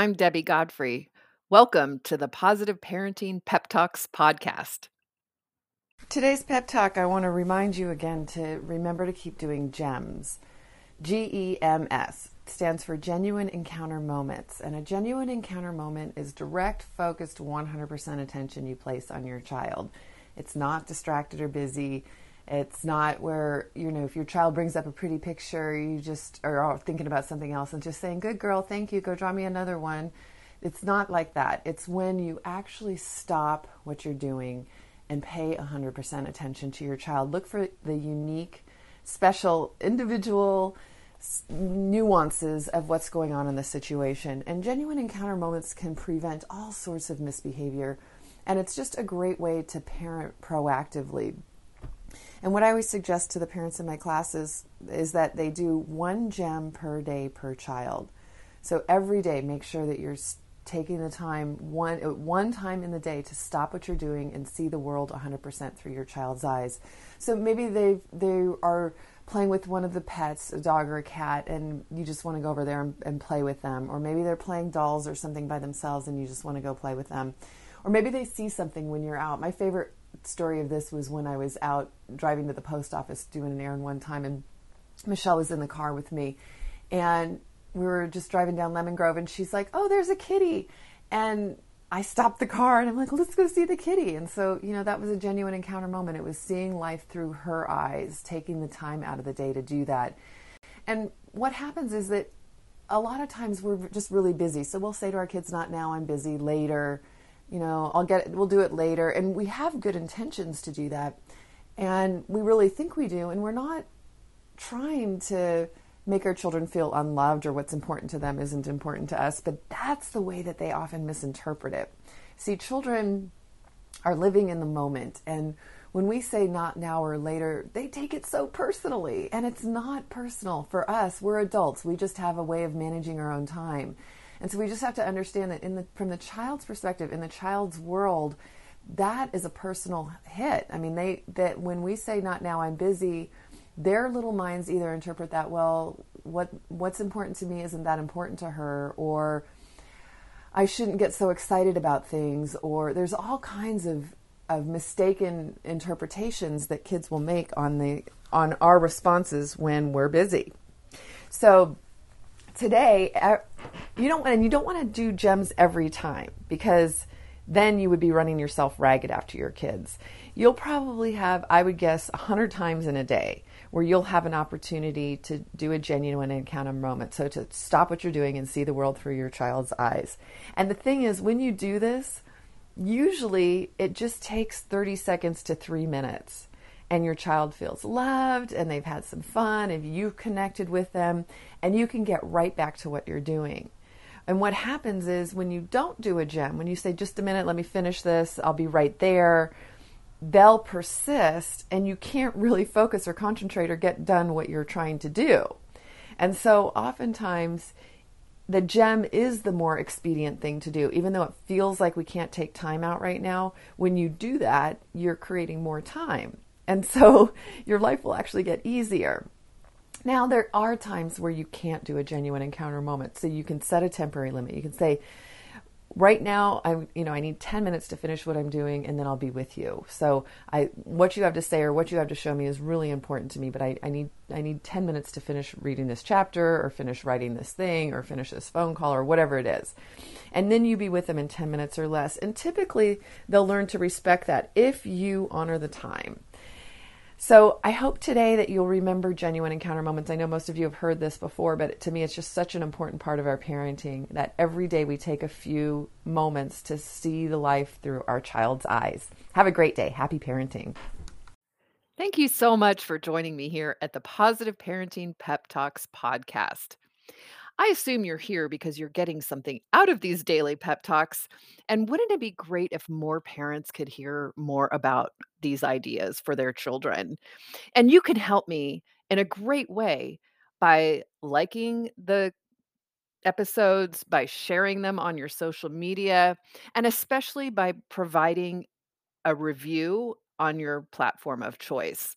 I'm Debbie Godfrey. Welcome to the Positive Parenting Pep Talks podcast. Today's pep talk, I want to remind you again to remember to keep doing GEMS. G E M S stands for Genuine Encounter Moments. And a genuine encounter moment is direct, focused, 100% attention you place on your child. It's not distracted or busy. It's not where, you know, if your child brings up a pretty picture, you just are thinking about something else and just saying, Good girl, thank you, go draw me another one. It's not like that. It's when you actually stop what you're doing and pay 100% attention to your child. Look for the unique, special, individual nuances of what's going on in the situation. And genuine encounter moments can prevent all sorts of misbehavior. And it's just a great way to parent proactively and what I always suggest to the parents in my classes is that they do one gem per day per child. So every day, make sure that you're taking the time one uh, one time in the day to stop what you're doing and see the world 100% through your child's eyes. So maybe they they are playing with one of the pets, a dog or a cat, and you just want to go over there and, and play with them. Or maybe they're playing dolls or something by themselves and you just want to go play with them. Or maybe they see something when you're out. My favorite story of this was when I was out driving to the post office doing an errand one time, and Michelle was in the car with me, and we were just driving down Lemon Grove, and she's like, "Oh, there's a kitty," and I stopped the car and I'm like, let's go see the kitty. And so, you know, that was a genuine encounter moment. It was seeing life through her eyes, taking the time out of the day to do that. And what happens is that a lot of times we're just really busy. So we'll say to our kids, not now, I'm busy, later you know, I'll get it, we'll do it later. And we have good intentions to do that. And we really think we do. And we're not trying to make our children feel unloved or what's important to them isn't important to us. But that's the way that they often misinterpret it. See, children are living in the moment. And when we say not now or later, they take it so personally. And it's not personal for us. We're adults. We just have a way of managing our own time. And so we just have to understand that in the from the child's perspective, in the child's world, that is a personal hit. I mean, they that when we say not now, I'm busy, their little minds either interpret that well, what what's important to me isn't that important to her, or I shouldn't get so excited about things, or there's all kinds of of mistaken interpretations that kids will make on the on our responses when we're busy. So today you don't and you don't want to do gems every time because then you would be running yourself ragged after your kids. You'll probably have, I would guess, a hundred times in a day where you'll have an opportunity to do a genuine encounter moment. So to stop what you're doing and see the world through your child's eyes. And the thing is, when you do this, usually it just takes 30 seconds to three minutes and your child feels loved and they've had some fun and you've connected with them and you can get right back to what you're doing. And what happens is when you don't do a gem, when you say, just a minute, let me finish this, I'll be right there, they'll persist and you can't really focus or concentrate or get done what you're trying to do. And so oftentimes, the gem is the more expedient thing to do, even though it feels like we can't take time out right now. When you do that, you're creating more time. And so your life will actually get easier. Now, there are times where you can't do a genuine encounter moment. So you can set a temporary limit. You can say, right now i you know i need 10 minutes to finish what i'm doing and then i'll be with you so i what you have to say or what you have to show me is really important to me but i, I need i need 10 minutes to finish reading this chapter or finish writing this thing or finish this phone call or whatever it is and then you be with them in 10 minutes or less and typically they'll learn to respect that if you honor the time so I hope today that you'll remember genuine encounter moments. I know most of you have heard this before, but to me, it's just such an important part of our parenting that every day we take a few moments to see the life through our child's eyes. Have a great day. Happy parenting. Thank you so much for joining me here at the Positive Parenting Pep Talks podcast. I assume you're here because you're getting something out of these daily pep talks. And wouldn't it be great if more parents could hear more about these ideas for their children? And you can help me in a great way by liking the episodes, by sharing them on your social media, and especially by providing a review on your platform of choice.